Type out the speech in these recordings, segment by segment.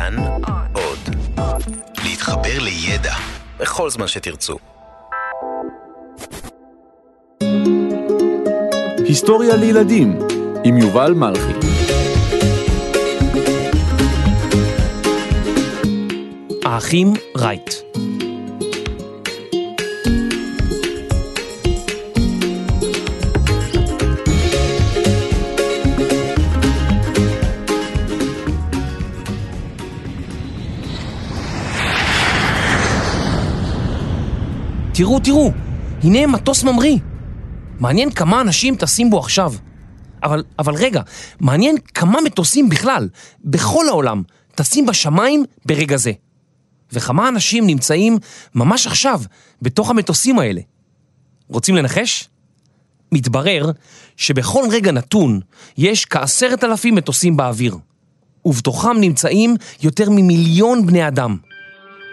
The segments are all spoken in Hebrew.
כאן עוד. להתחבר לידע בכל זמן שתרצו. היסטוריה לילדים עם יובל מלכי האחים רייט תראו, תראו, הנה מטוס ממריא. מעניין כמה אנשים טסים בו עכשיו. אבל, אבל רגע, מעניין כמה מטוסים בכלל, בכל העולם, טסים בשמיים ברגע זה. וכמה אנשים נמצאים ממש עכשיו בתוך המטוסים האלה. רוצים לנחש? מתברר שבכל רגע נתון יש כעשרת אלפים מטוסים באוויר, ובתוכם נמצאים יותר ממיליון בני אדם.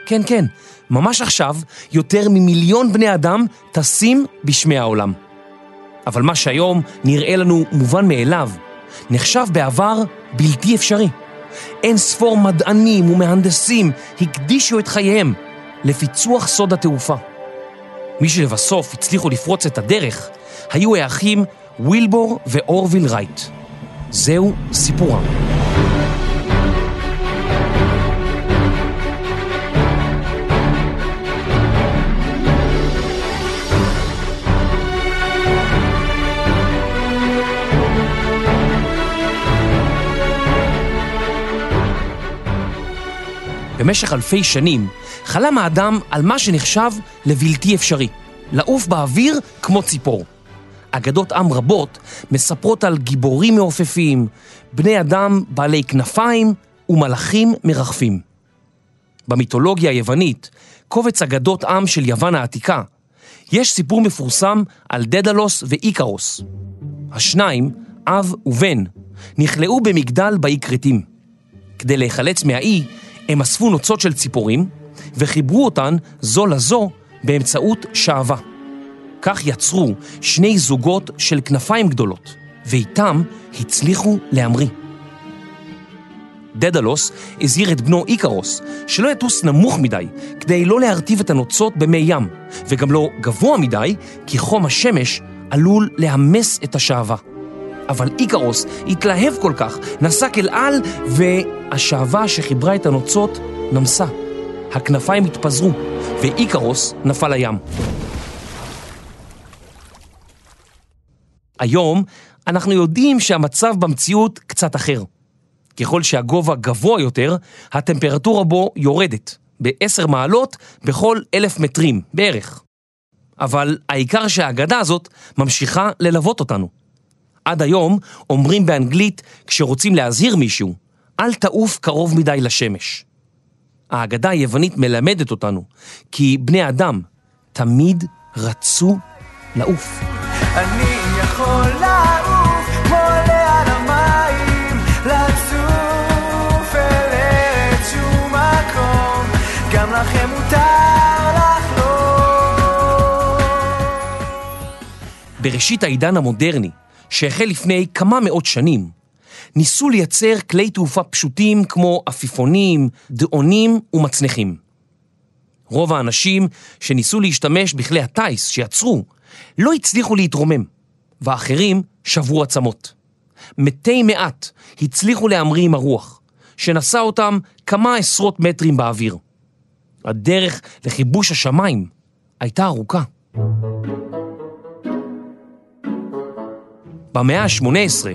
כן, כן, ממש עכשיו יותר ממיליון בני אדם טסים בשמי העולם. אבל מה שהיום נראה לנו מובן מאליו, נחשב בעבר בלתי אפשרי. אין ספור מדענים ומהנדסים הקדישו את חייהם לפיצוח סוד התעופה. מי שלבסוף הצליחו לפרוץ את הדרך היו האחים וילבור ואורוויל רייט. זהו סיפורם. במשך אלפי שנים חלם האדם על מה שנחשב לבלתי אפשרי, לעוף באוויר כמו ציפור. אגדות עם רבות מספרות על גיבורים מעופפים, בני אדם בעלי כנפיים ומלאכים מרחפים. במיתולוגיה היוונית, קובץ אגדות עם של יוון העתיקה, יש סיפור מפורסם על דדלוס ואיקרוס. השניים, אב ובן, נכלאו במגדל באי כרתים. כדי להיחלץ מהאי, הם אספו נוצות של ציפורים וחיברו אותן זו לזו באמצעות שעווה. כך יצרו שני זוגות של כנפיים גדולות, ואיתם הצליחו להמריא. דדלוס הזהיר את בנו איקרוס שלא יטוס נמוך מדי כדי לא להרטיב את הנוצות במי ים, וגם לא גבוה מדי כי חום השמש עלול להמס את השעווה. אבל איקרוס התלהב כל כך, נסק אל על, והשעווה שחיברה את הנוצות נמסה. הכנפיים התפזרו, ואיקרוס נפל לים. היום אנחנו יודעים שהמצב במציאות קצת אחר. ככל שהגובה גבוה יותר, הטמפרטורה בו יורדת, ב-10 מעלות בכל אלף מטרים, בערך. אבל העיקר שהאגדה הזאת ממשיכה ללוות אותנו. עד היום אומרים באנגלית כשרוצים להזהיר מישהו, אל תעוף קרוב מדי לשמש. האגדה היוונית מלמדת אותנו כי בני אדם תמיד רצו לעוף. אני יכול לעוף כמו ליד המים, לצוף אל ארץ שום מקום, גם לכם מותר לחלום. בראשית העידן המודרני, שהחל לפני כמה מאות שנים, ניסו לייצר כלי תעופה פשוטים כמו עפיפונים, דאונים ומצנחים. רוב האנשים שניסו להשתמש בכלי הטיס שיצרו לא הצליחו להתרומם, ואחרים שברו עצמות. מתי מעט הצליחו להמריא עם הרוח, שנשא אותם כמה עשרות מטרים באוויר. הדרך לכיבוש השמיים הייתה ארוכה. במאה ה-18,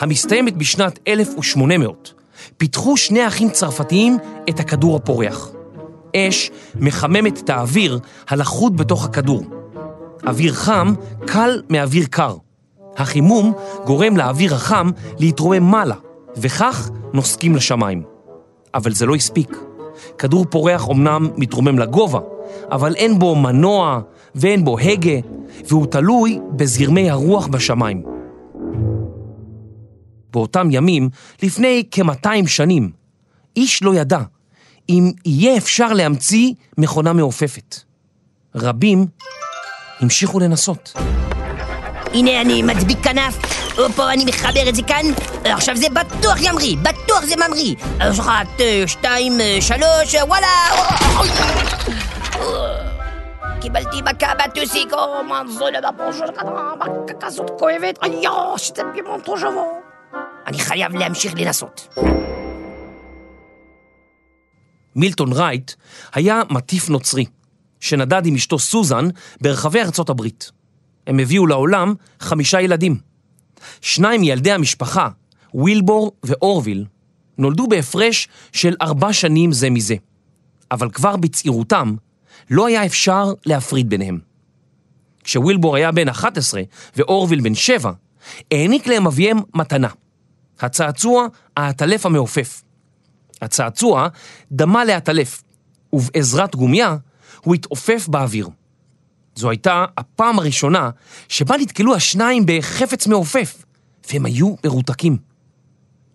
המסתיימת בשנת 1800, פיתחו שני אחים צרפתיים את הכדור הפורח. אש מחממת את האוויר הלכוד בתוך הכדור. אוויר חם קל מאוויר קר. החימום גורם לאוויר החם להתרומם מעלה, וכך נוסקים לשמיים. אבל זה לא הספיק. כדור פורח אמנם מתרומם לגובה, אבל אין בו מנוע ואין בו הגה, והוא תלוי בזרמי הרוח בשמיים. באותם ימים, לפני כ-200 שנים, איש לא ידע אם יהיה אפשר להמציא מכונה מעופפת. רבים המשיכו לנסות. הנה אני מדביק כנף, הופו אני מחבר את זה כאן, עכשיו זה בטוח ימריא, בטוח זה ממריא. אחת, אה, שתיים, אה, שלוש, אה, וואלה! קיבלתי מכה בטוסיקו, מה זה לדבר שלך, מכה כזאת כואבת, איו, שזה בימון תושבו. אני חייב להמשיך לנסות. מילטון רייט היה מטיף נוצרי, שנדד עם אשתו סוזן ברחבי ארצות הברית. הם הביאו לעולם חמישה ילדים. שניים מילדי המשפחה, ווילבור ואורוויל, נולדו בהפרש של ארבע שנים זה מזה. אבל כבר בצעירותם לא היה אפשר להפריד ביניהם. כשווילבור היה בן 11 ואורוויל בן 7, העניק להם אביהם מתנה. הצעצוע העטלף המעופף. הצעצוע דמה לעטלף, ובעזרת גומיה הוא התעופף באוויר. זו הייתה הפעם הראשונה שבה נתקלו השניים בחפץ מעופף, והם היו מרותקים.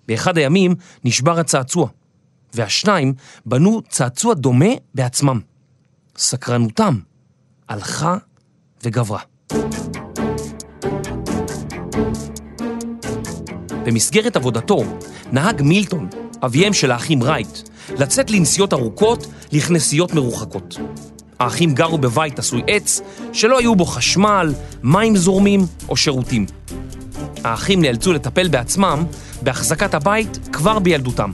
באחד הימים נשבר הצעצוע, והשניים בנו צעצוע דומה בעצמם. סקרנותם הלכה וגברה. במסגרת עבודתו נהג מילטון, אביהם של האחים רייט, לצאת לנסיעות ארוכות לכנסיות מרוחקות. האחים גרו בבית עשוי עץ, שלא היו בו חשמל, מים זורמים או שירותים. האחים נאלצו לטפל בעצמם בהחזקת הבית כבר בילדותם.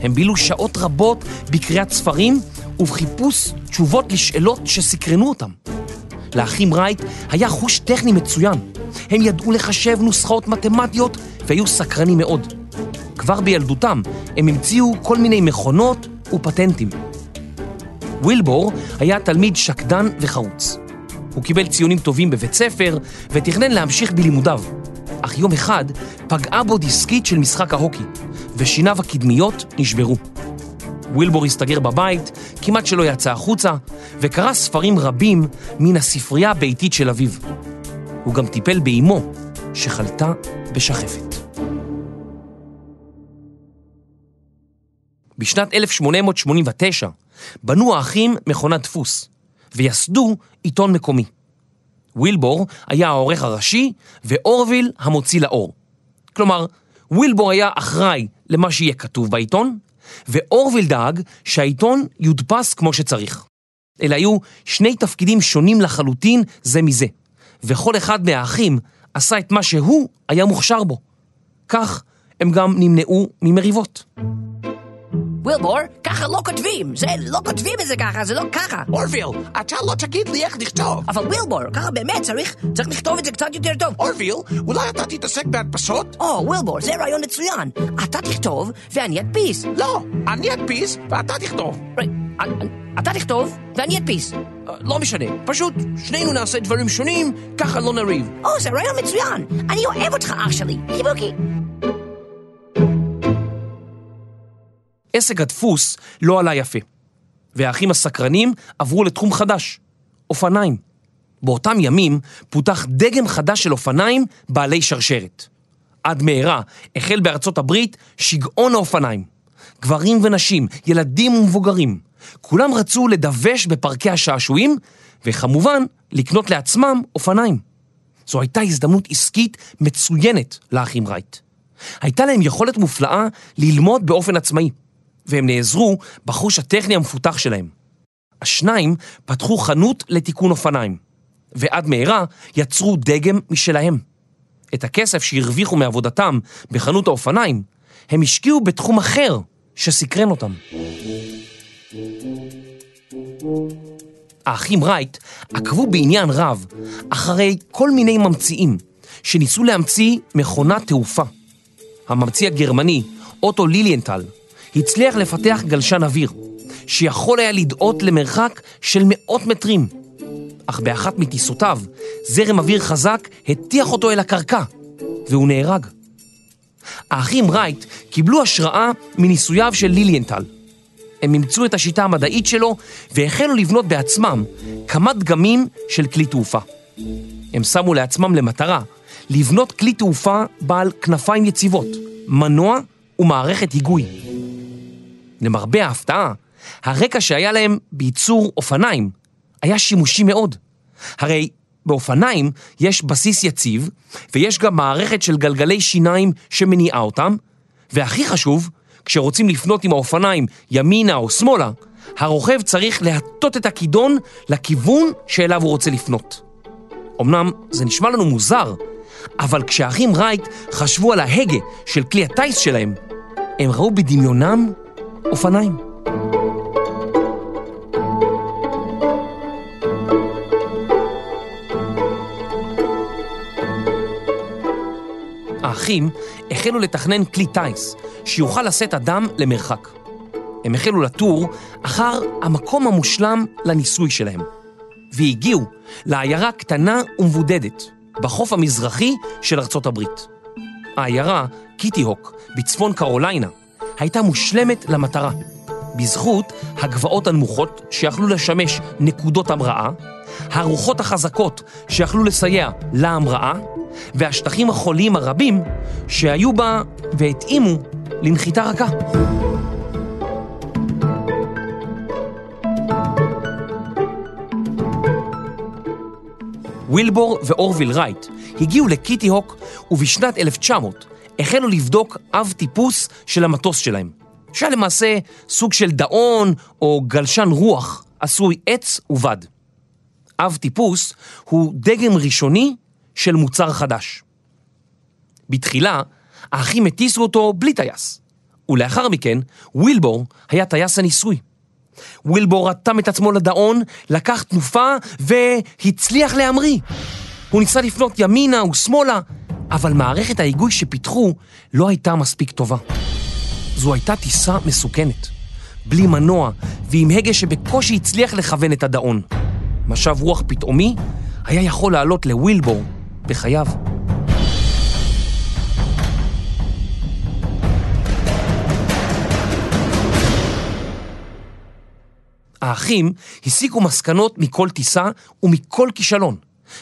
הם בילו שעות רבות בקריאת ספרים ובחיפוש תשובות לשאלות שסקרנו אותם. לאחים רייט היה חוש טכני מצוין. הם ידעו לחשב נוסחאות מתמטיות והיו סקרנים מאוד. כבר בילדותם הם המציאו כל מיני מכונות ופטנטים. ווילבור היה תלמיד שקדן וחרוץ. הוא קיבל ציונים טובים בבית ספר ותכנן להמשיך בלימודיו. אך יום אחד פגעה בו דיסקית של משחק ההוקי, ושיניו הקדמיות נשברו. ווילבור הסתגר בבית, כמעט שלא יצא החוצה, וקרא ספרים רבים מן הספרייה הביתית של אביו. הוא גם טיפל באימו, שחלתה בשחפת. בשנת 1889 בנו האחים מכונת דפוס, ויסדו עיתון מקומי. ווילבור היה העורך הראשי, ואורוויל המוציא לאור. כלומר, ווילבור היה אחראי למה שיהיה כתוב בעיתון, ואורוויל דאג שהעיתון יודפס כמו שצריך. אלה היו שני תפקידים שונים לחלוטין זה מזה, וכל אחד מהאחים עשה את מה שהוא היה מוכשר בו. כך הם גם נמנעו ממריבות. וילבור, ככה לא כותבים, זה לא כותבים את זה ככה, זה לא ככה. אורוויל, אתה לא תגיד לי איך לכתוב. אבל וילבור, ככה באמת צריך, צריך לכתוב את זה קצת יותר טוב. אורוויל, אולי אתה תתעסק בהדפסות? או, וילבור, זה רעיון מצוין. אתה תכתוב ואני אדפיס. לא, אני אדפיס ואתה תכתוב. אתה תכתוב ואני אדפיס. לא משנה, פשוט שנינו נעשה דברים שונים, ככה לא נריב. או, זה רעיון מצוין. אני אוהב אותך, אח שלי. חיבוקי. עסק הדפוס לא עלה יפה, והאחים הסקרנים עברו לתחום חדש, אופניים. באותם ימים פותח דגם חדש של אופניים בעלי שרשרת. עד מהרה החל בארצות הברית שגעון האופניים. גברים ונשים, ילדים ומבוגרים, כולם רצו לדווש בפארקי השעשועים, וכמובן לקנות לעצמם אופניים. זו הייתה הזדמנות עסקית מצוינת לאחים רייט. הייתה להם יכולת מופלאה ללמוד באופן עצמאי. והם נעזרו בחוש הטכני המפותח שלהם. השניים פתחו חנות לתיקון אופניים, ועד מהרה יצרו דגם משלהם. את הכסף שהרוויחו מעבודתם בחנות האופניים, הם השקיעו בתחום אחר שסקרן אותם. האחים רייט עקבו בעניין רב אחרי כל מיני ממציאים שניסו להמציא מכונת תעופה. הממציא הגרמני, אוטו ליליאנטל, הצליח לפתח גלשן אוויר, שיכול היה לדאות למרחק של מאות מטרים. אך באחת מטיסותיו, זרם אוויר חזק הטיח אותו אל הקרקע, והוא נהרג. האחים רייט קיבלו השראה מניסוייו של ליליאנטל. הם אימצו את השיטה המדעית שלו והחלו לבנות בעצמם כמה דגמים של כלי תעופה. הם שמו לעצמם למטרה לבנות כלי תעופה בעל כנפיים יציבות, מנוע ומערכת היגוי. למרבה ההפתעה, הרקע שהיה להם בייצור אופניים היה שימושי מאוד. הרי באופניים יש בסיס יציב, ויש גם מערכת של גלגלי שיניים שמניעה אותם, והכי חשוב, כשרוצים לפנות עם האופניים ימינה או שמאלה, הרוכב צריך להטות את הכידון לכיוון שאליו הוא רוצה לפנות. אמנם זה נשמע לנו מוזר, אבל כשהאחים רייט חשבו על ההגה של כלי הטיס שלהם, הם ראו בדמיונם אופניים. האחים החלו לתכנן כלי טיס שיוכל לשאת אדם למרחק. הם החלו לטור אחר המקום המושלם לניסוי שלהם, והגיעו לעיירה קטנה ומבודדת בחוף המזרחי של ארצות הברית. העיירה, קיטי הוק, בצפון קרוליינה, הייתה מושלמת למטרה, בזכות הגבעות הנמוכות שיכלו לשמש נקודות המראה, הרוחות החזקות שיכלו לסייע להמראה, והשטחים החוליים הרבים שהיו בה והתאימו לנחיתה רכה. ווילבור ואורוויל רייט הגיעו לקיטי הוק ובשנת 1900 החלו לבדוק אב טיפוס של המטוס שלהם, שהיה למעשה סוג של דאון או גלשן רוח עשוי עץ ובד. אב טיפוס הוא דגם ראשוני של מוצר חדש. בתחילה, האחים הטיסו אותו בלי טייס, ולאחר מכן, ווילבור היה טייס הניסוי. ווילבור רתם את עצמו לדאון, לקח תנופה והצליח להמריא. הוא ניסה לפנות ימינה ושמאלה, אבל מערכת ההיגוי שפיתחו לא הייתה מספיק טובה. זו הייתה טיסה מסוכנת, בלי מנוע ועם הגה שבקושי הצליח לכוון את הדאון. משב רוח פתאומי היה יכול לעלות לווילבור בחייו. האחים הסיקו מסקנות מכל טיסה ומכל כישלון,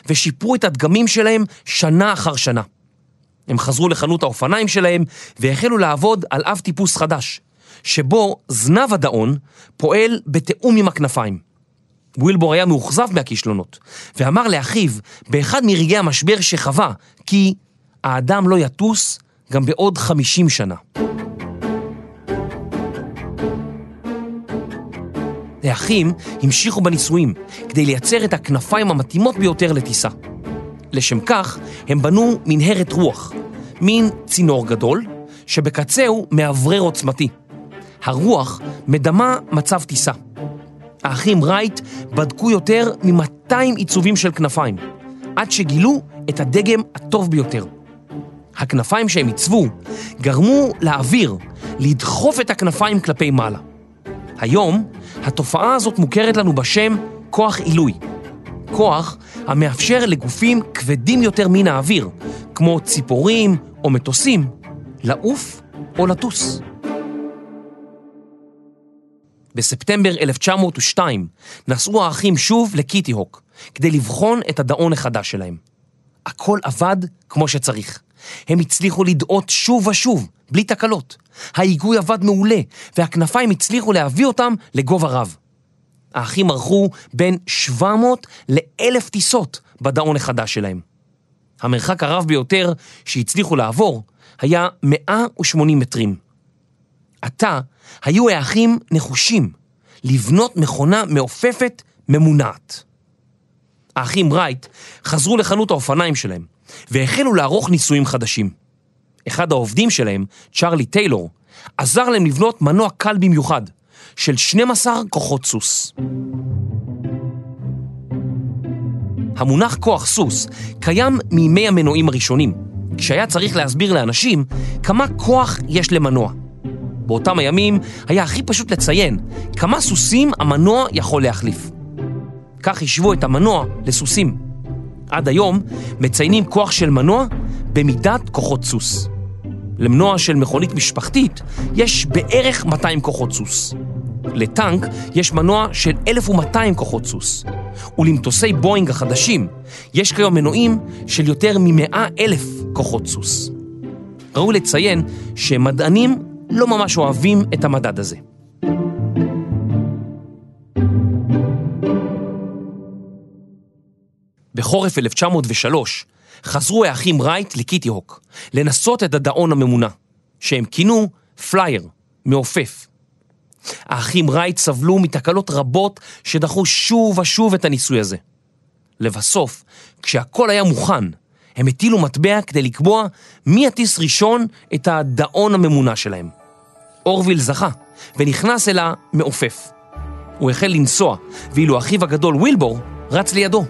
ושיפרו את הדגמים שלהם שנה אחר שנה. הם חזרו לחנות האופניים שלהם והחלו לעבוד על אב טיפוס חדש, שבו זנב הדאון פועל בתיאום עם הכנפיים. ווילבור היה מאוכזב מהכישלונות, ואמר לאחיו באחד מרגעי המשבר שחווה, כי האדם לא יטוס גם בעוד 50 שנה. האחים המשיכו בניסויים כדי לייצר את הכנפיים המתאימות ביותר לטיסה. לשם כך הם בנו מנהרת רוח, מין צינור גדול, שבקצהו מאוורר עוצמתי. הרוח מדמה מצב טיסה. האחים רייט בדקו יותר מ-200 עיצובים של כנפיים, עד שגילו את הדגם הטוב ביותר. הכנפיים שהם עיצבו גרמו לאוויר לדחוף את הכנפיים כלפי מעלה. היום התופעה הזאת מוכרת לנו בשם כוח עילוי. כוח המאפשר לגופים כבדים יותר מן האוויר, כמו ציפורים או מטוסים, לעוף או לטוס. בספטמבר 1902 נסעו האחים שוב לקיטי הוק כדי לבחון את הדאון החדש שלהם. הכל עבד כמו שצריך. הם הצליחו לדאות שוב ושוב, בלי תקלות. ההיגוי עבד מעולה, והכנפיים הצליחו להביא אותם לגובה רב. האחים ערכו בין 700 ל-1,000 טיסות בדאון החדש שלהם. המרחק הרב ביותר שהצליחו לעבור היה 180 מטרים. עתה היו האחים נחושים לבנות מכונה מעופפת ממונעת. האחים רייט חזרו לחנות האופניים שלהם והחלו לערוך ניסויים חדשים. אחד העובדים שלהם, צ'רלי טיילור, עזר להם לבנות מנוע קל במיוחד, של 12 כוחות סוס. המונח כוח סוס קיים מימי המנועים הראשונים, כשהיה צריך להסביר לאנשים כמה כוח יש למנוע. באותם הימים היה הכי פשוט לציין כמה סוסים המנוע יכול להחליף. כך השוו את המנוע לסוסים. עד היום מציינים כוח של מנוע במידת כוחות סוס. למנוע של מכונית משפחתית יש בערך 200 כוחות סוס. לטנק יש מנוע של 1,200 כוחות סוס. ולמטוסי בואינג החדשים יש כיום מנועים של יותר מ-100 אלף כוחות סוס. ראוי לציין שמדענים לא ממש אוהבים את המדד הזה. בחורף 1903 חזרו האחים רייט לקיטי הוק לנסות את הדאון הממונע, שהם כינו פלייר, מעופף. האחים רייט סבלו מתקלות רבות שדחו שוב ושוב את הניסוי הזה. לבסוף, כשהכל היה מוכן, הם הטילו מטבע כדי לקבוע מי יטיס ראשון את הדאון הממונע שלהם. אורוויל זכה, ונכנס אל המעופף. הוא החל לנסוע, ואילו אחיו הגדול ווילבור רץ לידו.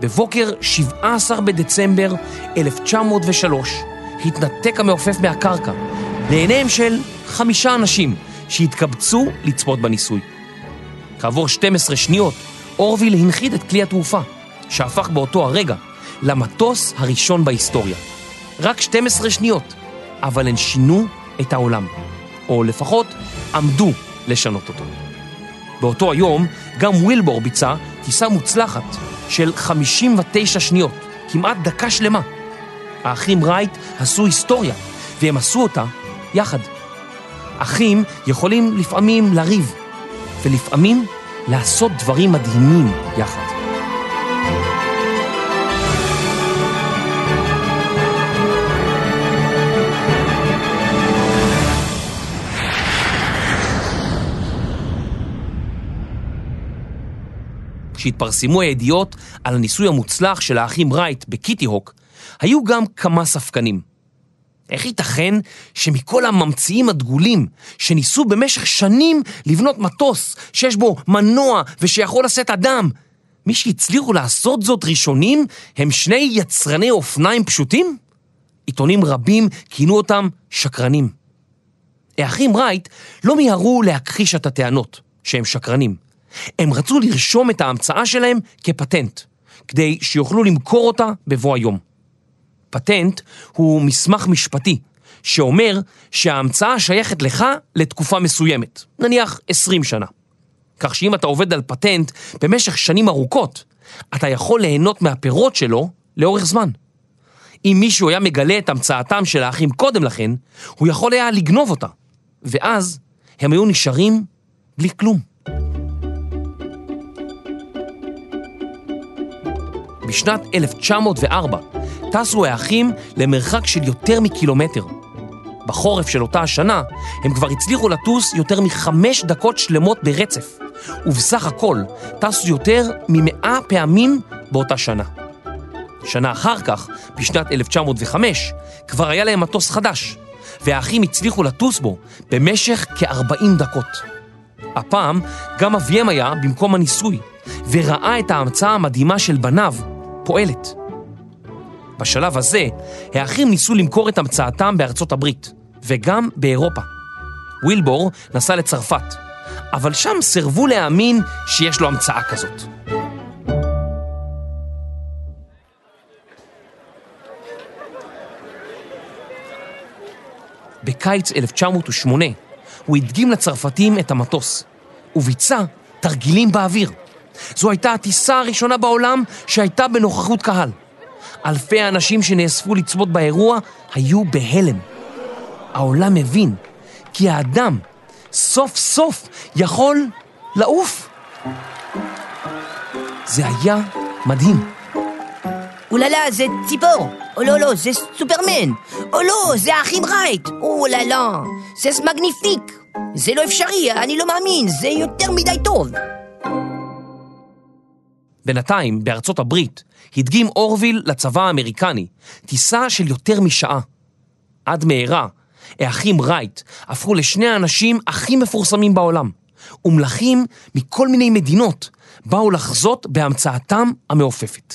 בבוקר 17 בדצמבר 1903 התנתק המעופף מהקרקע לעיניהם של חמישה אנשים שהתקבצו לצפות בניסוי. כעבור 12 שניות, אורוויל הנחית את כלי התעופה, שהפך באותו הרגע למטוס הראשון בהיסטוריה. רק 12 שניות, אבל הן שינו את העולם, או לפחות עמדו לשנות אותו. באותו היום גם ווילבור ביצע טיסה מוצלחת של 59 שניות, כמעט דקה שלמה. האחים רייט עשו היסטוריה, והם עשו אותה יחד. אחים יכולים לפעמים לריב, ולפעמים לעשות דברים מדהימים יחד. כשהתפרסמו הידיעות על הניסוי המוצלח של האחים רייט בקיטי הוק, היו גם כמה ספקנים. איך ייתכן שמכל הממציאים הדגולים שניסו במשך שנים לבנות מטוס שיש בו מנוע ושיכול לשאת אדם, מי שהצליחו לעשות זאת ראשונים הם שני יצרני אופניים פשוטים? עיתונים רבים כינו אותם שקרנים. האחים רייט לא מיהרו להכחיש את הטענות שהם שקרנים. הם רצו לרשום את ההמצאה שלהם כפטנט, כדי שיוכלו למכור אותה בבוא היום. פטנט הוא מסמך משפטי שאומר שההמצאה שייכת לך לתקופה מסוימת, נניח 20 שנה. כך שאם אתה עובד על פטנט במשך שנים ארוכות, אתה יכול ליהנות מהפירות שלו לאורך זמן. אם מישהו היה מגלה את המצאתם של האחים קודם לכן, הוא יכול היה לגנוב אותה, ואז הם היו נשארים בלי כלום. בשנת 1904 טסו האחים למרחק של יותר מקילומטר. בחורף של אותה השנה הם כבר הצליחו לטוס יותר מחמש דקות שלמות ברצף, ובסך הכל טסו יותר ממאה פעמים באותה שנה. שנה אחר כך, בשנת 1905, כבר היה להם מטוס חדש, והאחים הצליחו לטוס בו במשך כ-40 דקות. הפעם גם אביהם היה במקום הניסוי, וראה את ההמצאה המדהימה של בניו פועלת. בשלב הזה, האחים ניסו למכור את המצאתם בארצות הברית, וגם באירופה. ווילבור נסע לצרפת, אבל שם סירבו להאמין שיש לו המצאה כזאת. בקיץ 1908 הוא הדגים לצרפתים את המטוס, וביצע תרגילים באוויר. זו הייתה הטיסה הראשונה בעולם שהייתה בנוכחות קהל. אלפי האנשים שנאספו לצפות באירוע היו בהלם. העולם מבין כי האדם סוף סוף יכול לעוף. זה היה מדהים. אוללה, זה ציפור! או לא, לא, זה סופרמן! או לא, זה האחים רייט! אוללה, זה מגניפיק! זה לא אפשרי, אני לא מאמין, זה יותר מדי טוב! בינתיים, בארצות הברית, הדגים אורוויל לצבא האמריקני, טיסה של יותר משעה. עד מהרה, האחים רייט הפכו לשני האנשים הכי מפורסמים בעולם, ומלכים מכל מיני מדינות באו לחזות בהמצאתם המעופפת.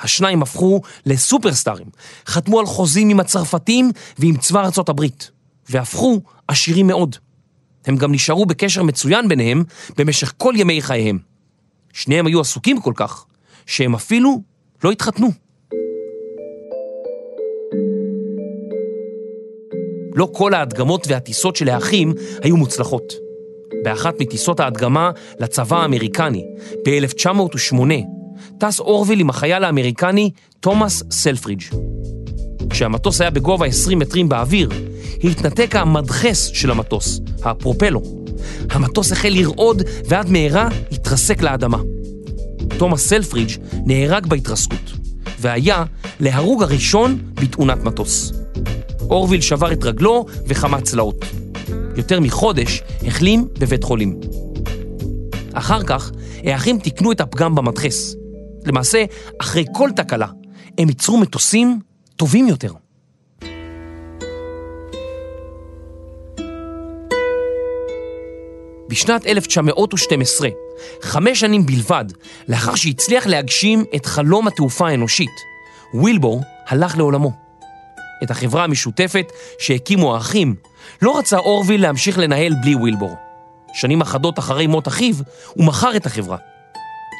השניים הפכו לסופרסטארים, חתמו על חוזים עם הצרפתים ועם צבא ארצות הברית, והפכו עשירים מאוד. הם גם נשארו בקשר מצוין ביניהם במשך כל ימי חייהם. שניהם היו עסוקים כל כך, שהם אפילו לא התחתנו. לא כל ההדגמות והטיסות של האחים היו מוצלחות. באחת מטיסות ההדגמה לצבא האמריקני, ב-1908, טס אורוויל עם החייל האמריקני תומאס סלפרידג'. כשהמטוס היה בגובה 20 מטרים באוויר, התנתק המדחס של המטוס, הפרופלו. המטוס החל לרעוד ועד מהרה התרסק לאדמה. תומאס סלפרידג' נהרג בהתרסקות, והיה להרוג הראשון בתאונת מטוס. אורוויל שבר את רגלו וכמה צלעות. יותר מחודש החלים בבית חולים. אחר כך, האחים תיקנו את הפגם במדחס. למעשה, אחרי כל תקלה, הם ייצרו מטוסים טובים יותר. בשנת 1912, חמש שנים בלבד לאחר שהצליח להגשים את חלום התעופה האנושית, ווילבור הלך לעולמו. את החברה המשותפת שהקימו האחים, לא רצה אורוויל להמשיך לנהל בלי ווילבור. שנים אחדות אחרי מות אחיו, הוא מכר את החברה.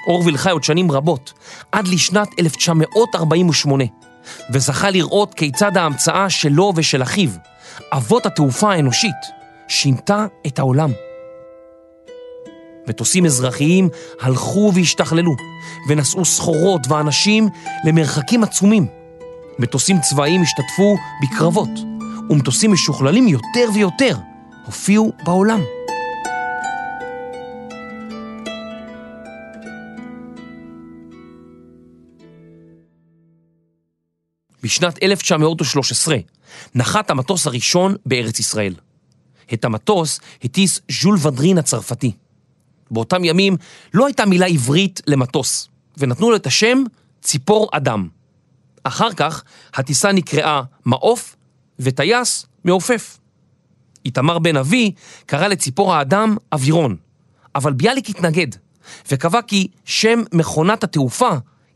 אורוויל חי עוד שנים רבות, עד לשנת 1948, וזכה לראות כיצד ההמצאה שלו ושל אחיו, אבות התעופה האנושית, שינתה את העולם. מטוסים אזרחיים הלכו והשתכללו, ונשאו סחורות ואנשים למרחקים עצומים. מטוסים צבאיים השתתפו בקרבות, ומטוסים משוכללים יותר ויותר הופיעו בעולם. בשנת 1913 נחת המטוס הראשון בארץ ישראל. את המטוס הטיס ז'ול ודרין הצרפתי. באותם ימים לא הייתה מילה עברית למטוס, ונתנו לו את השם ציפור אדם. אחר כך הטיסה נקראה מעוף וטייס מעופף. איתמר בן אבי קרא לציפור האדם אווירון, אבל ביאליק התנגד, וקבע כי שם מכונת התעופה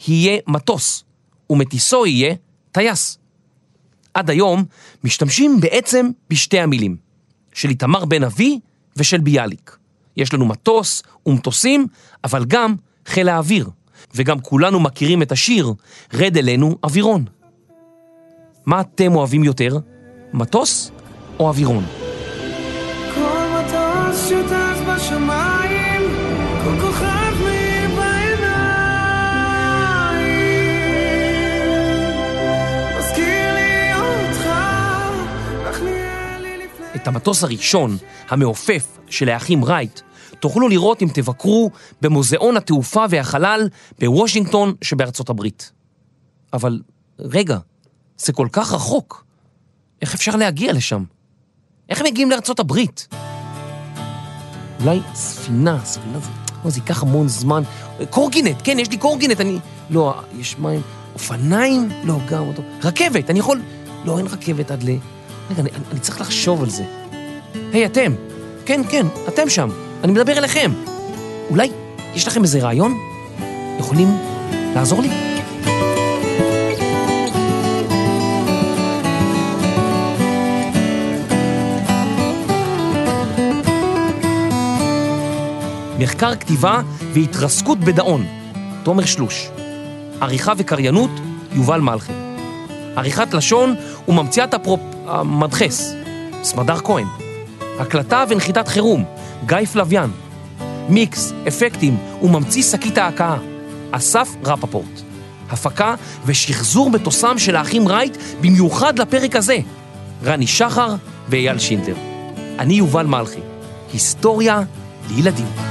יהיה מטוס, ומטיסו יהיה טייס. עד היום משתמשים בעצם בשתי המילים, של איתמר בן אבי ושל ביאליק. יש לנו מטוס ומטוסים, אבל גם חיל האוויר, וגם כולנו מכירים את השיר "רד אלינו אווירון". מה אתם אוהבים יותר, מטוס או אווירון? כל מטוס שטס בשמיים, כל כוכב את המטוס הראשון, המעופף של האחים רייט, תוכלו לראות אם תבקרו במוזיאון התעופה והחלל בוושינגטון שבארצות הברית. אבל רגע, זה כל כך רחוק. איך אפשר להגיע לשם? איך הם מגיעים לארצות הברית? אולי ספינה, ספינה זה... לא, זה ייקח המון זמן. קורקינט, כן, יש לי קורקינט, אני... לא, יש מים... אופניים? לא, גם אותו. רכבת, אני יכול... לא, אין רכבת עד ל... רגע, אני, אני צריך לחשוב על זה. היי, אתם. כן, כן, אתם שם. אני מדבר אליכם. אולי יש לכם איזה רעיון? יכולים לעזור לי? מחקר כתיבה והתרסקות בדאון, תומר שלוש. עריכה וקריינות, יובל מלכי. עריכת לשון וממציאת הפרופ... המדחס, סמדר כהן. הקלטה ונחיתת חירום, גיא פלוויאן. מיקס, אפקטים וממציא שקית ההכאה, אסף רפפורט. הפקה ושחזור מטוסם של האחים רייט במיוחד לפרק הזה, רני שחר ואייל שינדלר. אני יובל מלכי, היסטוריה לילדים.